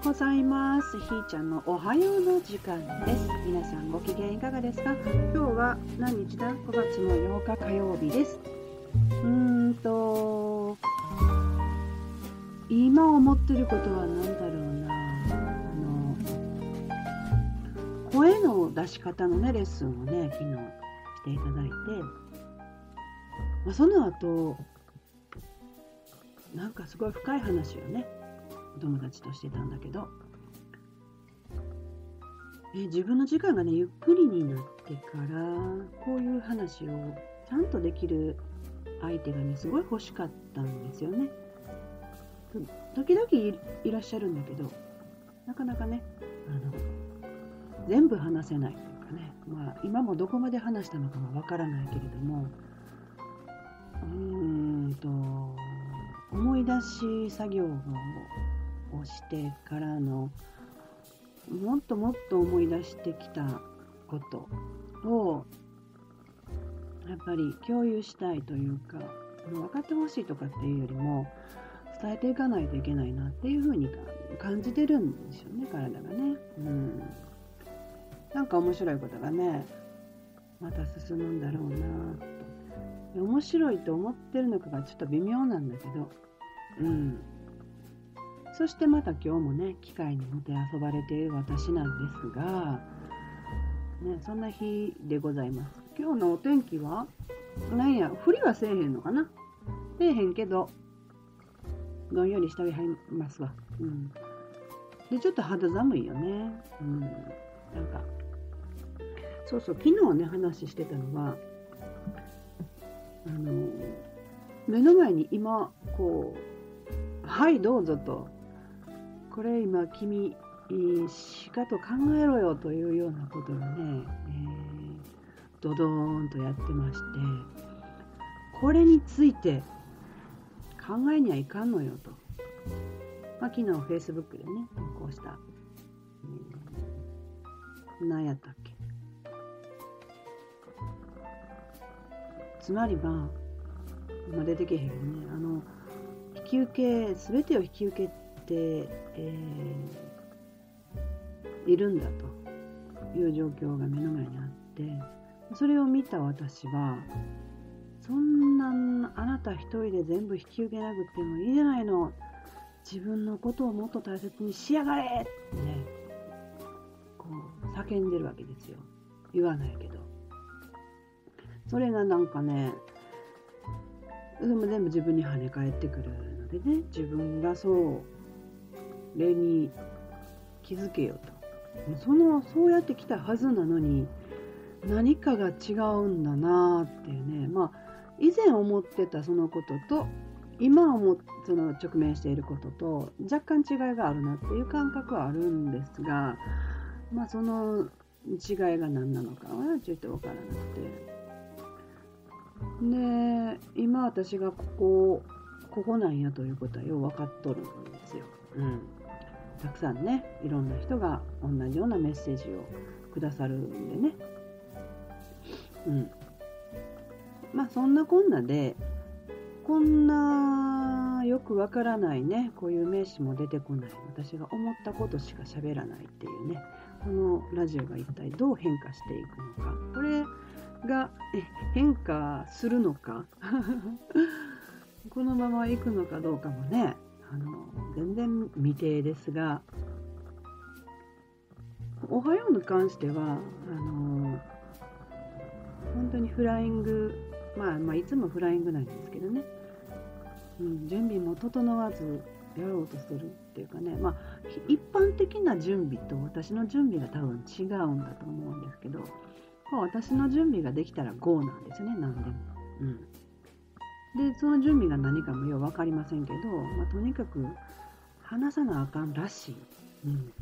うございます。ひーちゃんのおはようの時間です。皆さんご機嫌いかがですか？今日は何日だ ?5 月の8日火曜日です。うーんと、今思ってることは何だろうな。あの、声の出し方のね、レッスンをね、昨日していただいて、まあ、その後、なんかすごい深い話をね、友達としてたんだけど、え自分の時間がねゆっくりになってからこういう話をちゃんとできる相手がねすごい欲しかったんですよね。時々いらっしゃるんだけどなかなかねあの全部話せないというかね、まあ、今もどこまで話したのかはわからないけれどもうーんと思い出し作業ををしてからのもっともっと思い出してきたことをやっぱり共有したいというか分かってほしいとかっていうよりも伝えていかないといけないなっていうふうに感じてるんですよね体がね。うん、なんか面白いことがねまた進むんだろうな。面白いと思ってるのかがちょっと微妙なんだけど、うん、そしてまた今日もね機械にもてあそばれている私なんですが、ね、そんな日でございます。今日のお天気はなんや降りはせえへんのかな？せえへんけどどんよりしてはりますわ、うん、でちょっと肌寒いよね、うん、なんかそうそう昨日ね話してたのはあの目の前に今こう「はいどうぞ」と「これ今君しかと考えろよ」というようなことをね、えー、ドドーンとやってましてこれについて考えにはいかんのよと、まあ、昨日 Facebook でね投稿した、えー、何やったっけつまりは、今出てけへんよね。あの、引き受け、すべてを引き受けて、えー、いるんだという状況が目の前にあって、それを見た私は、そんなあなた一人で全部引き受けなくてもいいじゃないの。自分のことをもっと大切にしやがれってね、こう叫んでるわけですよ。言わないけど。それがなんかねでも全部自分に跳ね返ってくるのでね自分がそう例に気づけよと。そのそうやってきたはずなのに何かが違うんだなっていうね。まあ以前思ってたそのことと今思その直面していることと若干違いがあるなっていう感覚はあるんですがまあその違いが何なのかはちょっと分からなくて。で今私がここここなんやということはよう分かっとるんですよ。うん、たくさんねいろんな人が同じようなメッセージをくださるんでね。うん、まあそんなこんなでこんなよくわからないねこういう名詞も出てこない私が思ったことしか喋らないっていうねこのラジオが一体どう変化していくのか。これが変化するのか？このまま行くのかどうかもね。あの全然未定ですが「おはよう」に関してはあの本当にフライング、まあ、まあいつもフライングなんですけどね、うん、準備も整わずやろうとするっていうかね、まあ、一般的な準備と私の準備が多分違うんだと思うんですけどまあ、私の準備ができたら GO なんですよね、何でも。うん。で、その準備が何かもよう分かりませんけど、まあ、とにかく話さなあかんらしい。うん。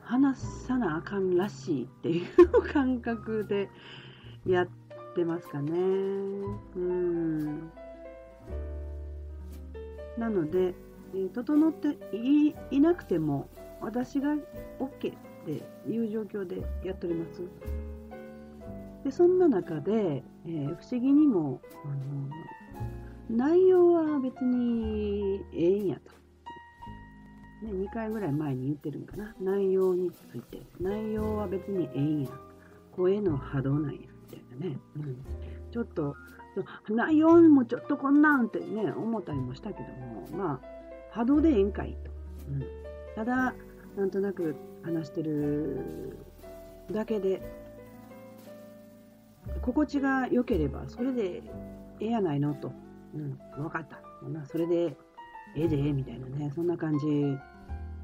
話さなあかんらしいっていう感覚で やってますかね。うん。なので、えー、整っていいなくても私が OK っていう状況でやっております。でそんな中で、えー、不思議にもあの内容は別にええんやと。ね、2回ぐらい前に言ってるんかな。内容について。内容は別にええんや。声の波動なんや。みたいなね。うん。ちょっと、内容もちょっとこんなんってね、思ったりもしたけども、まあ、波動でええんかいと。うん。ただ、なんとなく話してるだけで、心地が良ければ、それでええやないのと。うん、分かった。まあ、それでええでええ、みたいなね、そんな感じ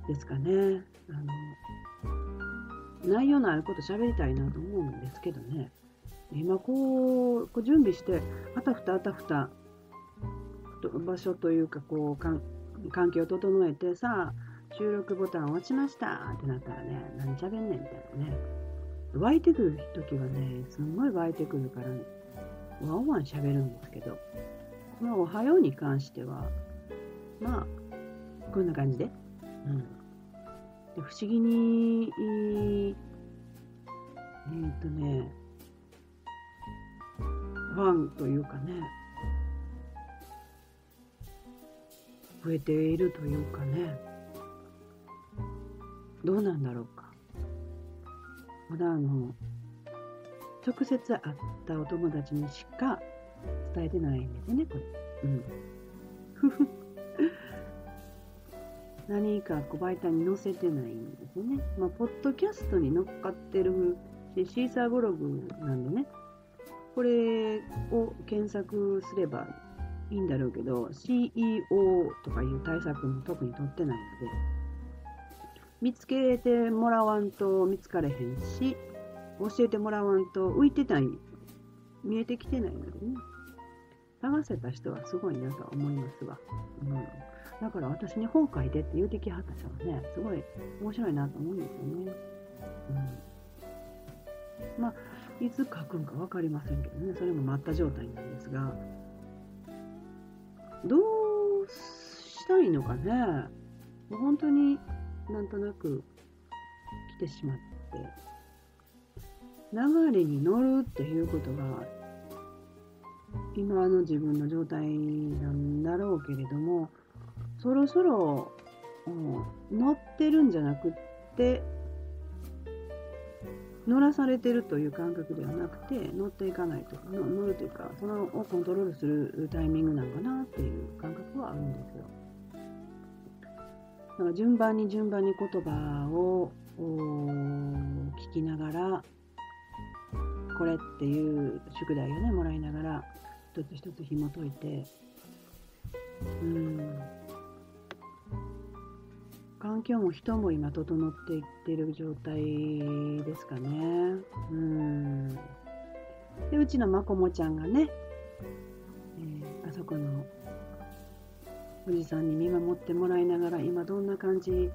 ですかね。あの、内容のあること喋りたいなと思うんですけどね。今こう、こう準備して、あたふたあたふた、場所というか、こうかん、環境を整えて、さあ、収録ボタンを押しましたってなったらね、何喋んねんみたいなね。湧いてくる時はね、すんごい湧いてくるから、ワンワン喋るんですけど、このおはように関しては、まあ、こんな感じで。うん。で不思議に、えー、っとね、ファンというかね、増えているというかね、どうなんだろうか。まだあの、直接会ったお友達にしか伝えてないんですね、これ。うん。何かこう媒体に載せてないんですよね。まあ、ポッドキャストに乗っかってるし、シーサーブログなんでね、これを検索すればいいんだろうけど、CEO とかいう対策も特に取ってないので、見つけてもらわんと見つかれへんし、教えてもらわんと浮いてない、見えてきてないのでね、探せた人はすごいなと思いますわ。うんだから私に本書いてって言うてきはった人はね、すごい面白いなと思うんですよね。うん。まあ、いつ書くんか分かりませんけどね、それも待った状態なんですが、どうしたいのかね、本当になんとなく来てしまって、流れに乗るっていうことが、今の自分の状態なんだろうけれども、そろそろ、うん、乗ってるんじゃなくって、乗らされてるという感覚ではなくて、乗っていかないと、乗るというか、そのをコントロールするタイミングなのかなっていう感覚はあるんですよ。だか順番に順番に言葉を聞きながら、これっていう宿題をね、もらいながら、一つ一つ紐解いて、うん、環境も人も今整っていってる状態ですかね。うん。で、うちのまこもちゃんがね、えー、あそこのおじさんに見守ってもらいながら、今どんな感じ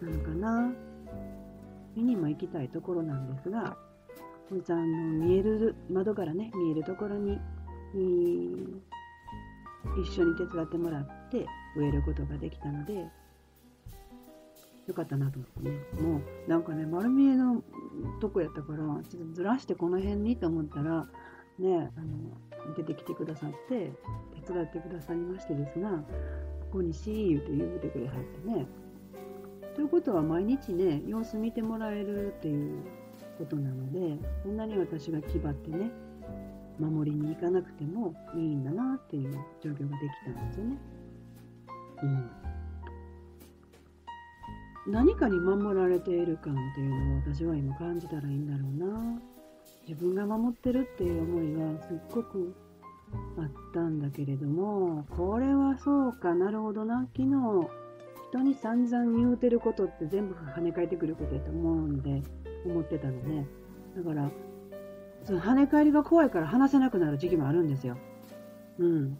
なのかな？見にも行きたいところなんですが、おじさんの見える、窓からね、見えるところに、一緒に手伝ってもらって植えることができたので、よかったなと思ってね。もう、なんかね、丸見えのとこやったから、ちょっとずらしてこの辺にと思ったら、ね、あの、出てきてくださって、手伝ってくださいましてですが、ここにしー言うて言うてくれはってね。ということは毎日ね、様子見てもらえるっていうことなので、こんなに私が気張ってね、守りに行かなくてもいいんだなっていう状況ができたんですよね。うん。何かに守られている感っていうのを私は今感じたらいいんだろうな。自分が守ってるっていう思いがすっごくあったんだけれども、これはそうかなるほどな。昨日、人に散々言うてることって全部跳ね返ってくることやと思うんで、思ってたのね。だから、その跳ね返りが怖いから話せなくなる時期もあるんですよ。うん。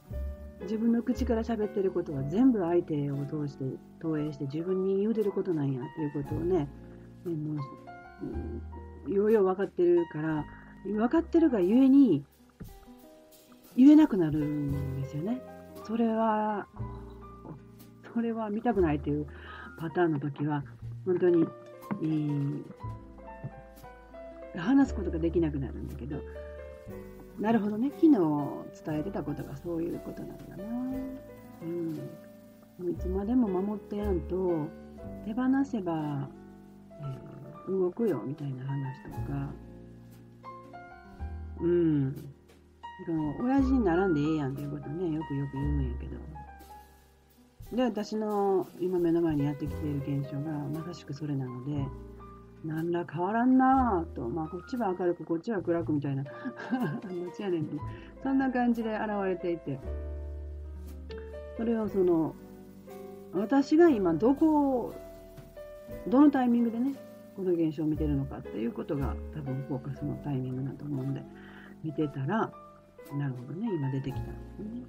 自分の口から喋ってることは全部相手を通して投影して自分に言うてることなんやっていうことをね、もうん、ようよう分かってるから、分かってるがゆえに言えなくなるんですよね。それは、それは見たくないっていうパターンの時は、本当に、えー、話すことができなくなるんだけど、なるほどね。昨日伝えてたことがそういうことなんだな。うん。いつまでも守ってやんと、手放せば、えー、動くよみたいな話とか、うん、その親父にならんでええやんっていうことね、よくよく言うんやけど。で、私の今目の前にやってきている現象がまさしくそれなので、何ら変わらんなぁと、まあこっちは明るくこっちは暗くみたいな、どっちやねんって、そんな感じで現れていて、それをその、私が今どこを、どのタイミングでね、この現象を見てるのかっていうことが多分フォーカスのタイミングだと思うんで、見てたら、なるほどね、今出てきたんですね。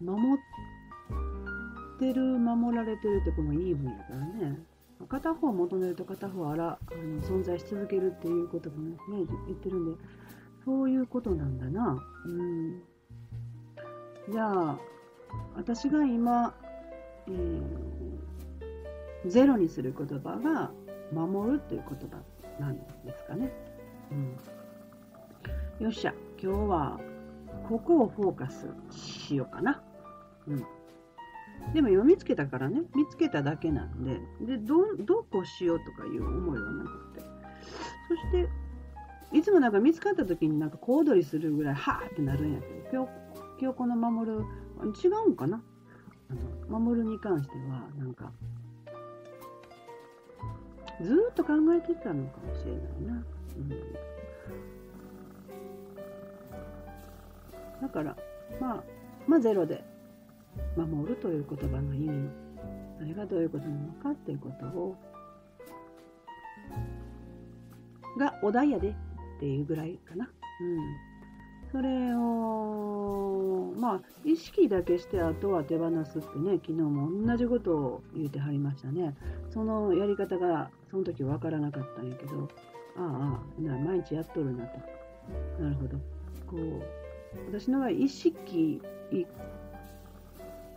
えー、守ってる、守られてるってこのいい分やからね。片方を求めると片方あらあの存在し続けるっていうこともね、言ってるんで、そういうことなんだな。うん。じゃあ、私が今、えー、ゼロにする言葉が、守るっていう言葉なんですかね。うん。よっしゃ、今日はここをフォーカスしようかな。うん。でも今見つけたからね、見つけただけなんで、で、ど、どうこうしようとかいう思いはなくて。そして、いつもなんか見つかった時になんか小躍りするぐらい、はーってなるんやけど、今日、今日この守る、違うんかな？あの、守るに関しては、なんか、ずっと考えてたのかもしれないな。うんだから、まあ、まあ、ゼロで守るという言葉の意味、それがどういうことなのかっていうことを、がお題やでっていうぐらいかな。うん。それを、まあ、意識だけして、あとは手放すってね、昨日も同じことを言うてはりましたね。そのやり方が、その時わからなかったんやけど、ああ、な毎日やっとるなと。なるほど。こう、私の場合意識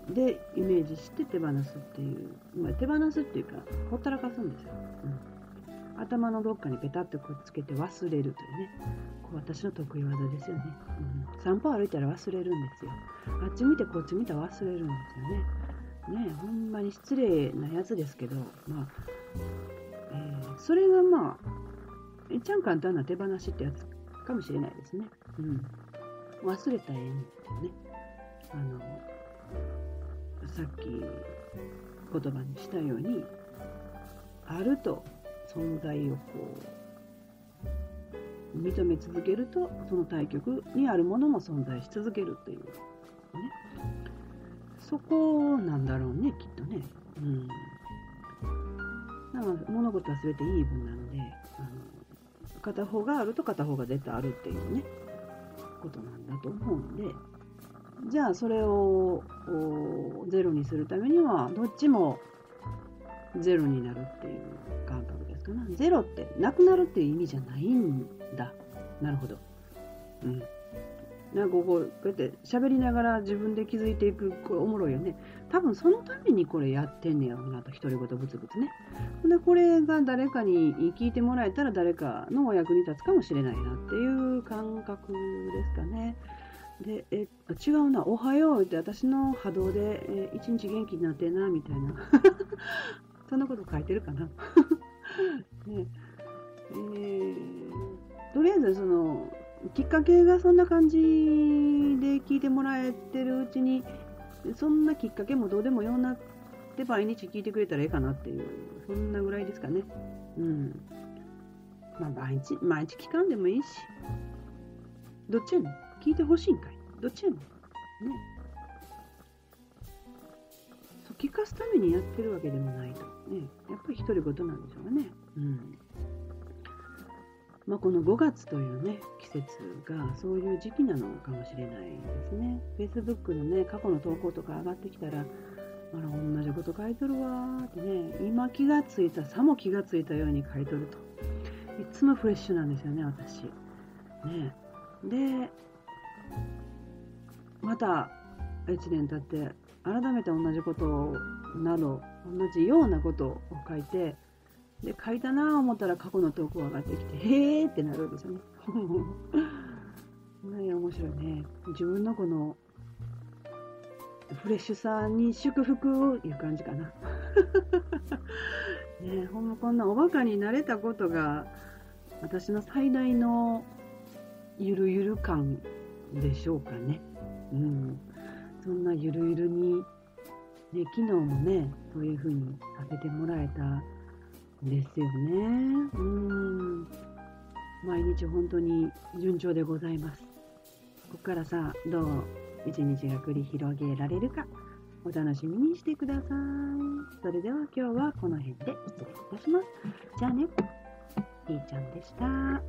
でイメージして手放すっていう、ま、手放すっていうかほったらかすんですよ、うん、頭のどっかにペタッとくっつけて忘れるというね。こう私の得意技ですよね、うん、散歩歩いたら忘れるんですよ。あっち見てこっち見たら忘れるんですよね。ねほんまに失礼なやつですけどまあ、えー、それがまあいっちゃん簡単な手放しってやつかもしれないですね。うん。忘れた絵にね、あの、さっき言葉にしたように、あると存在をこう、認め続けると、その対極にあるものも存在し続けるという、ね。そこなんだろうね、きっとね。うん。だから物事は全てイーブンなので、あの片方があると片方が絶対あるっていうね。ことなんだと思うんで、じゃあそれをゼロにするためには、どっちもゼロになるっていう感覚ですかね。ゼロってなくなるっていう意味じゃないんだ。なるほど。うん。なんかこう、こうやって喋りながら自分で気づいていく、これおもろいよね。多分そのためにこれやってんねやろうなと、独り言ブツブツね。で、これが誰かに聞いてもらえたら誰かのお役に立つかもしれないなっていう感覚ですかね。で、え、違うな、おはようって私の波動で、え一日元気になってな、みたいな。そんなこと書いてるかな。ねえー、とりあえずその、きっかけがそんな感じで聞いてもらえてるうちに、そんなきっかけもどうでもようなって毎日聞いてくれたらええかなっていう、そんなぐらいですかね。うん。まあ、毎日、毎日聞かんでもいいし。どっちやねん聞いてほしいんかいどっちやねんね。そう、聞かすためにやってるわけでもないと。ね。やっぱり独り言なんでしょうね。うん。まあ、この5月というね、季節がそういう時期なのかもしれないですね。Facebook のね、過去の投稿とか上がってきたら、あら、同じこと書いとるわーってね、今気がついた、さも気がついたように書いとると。いつもフレッシュなんですよね、私。ね。で、また1年経って、改めて同じことなど、同じようなことを書いて、で、書いたなぁ思ったら過去の投稿上がってきて、へーってなるんですよね。ね面白いね。自分のこの、フレッシュさに祝福をいう感じかな。ねほんまこんなおバカになれたことが私の最大のゆるゆる感でしょうかね。うん。そんなゆるゆるに、ね、昨日もね、そういう風にさせてもらえたですよね。うん。毎日本当に順調でございます。ここからさ、どう？一日が繰り広げられるか、お楽しみにしてください。それでは今日はこの辺で失礼いたします。じゃあね、いーちゃんでした。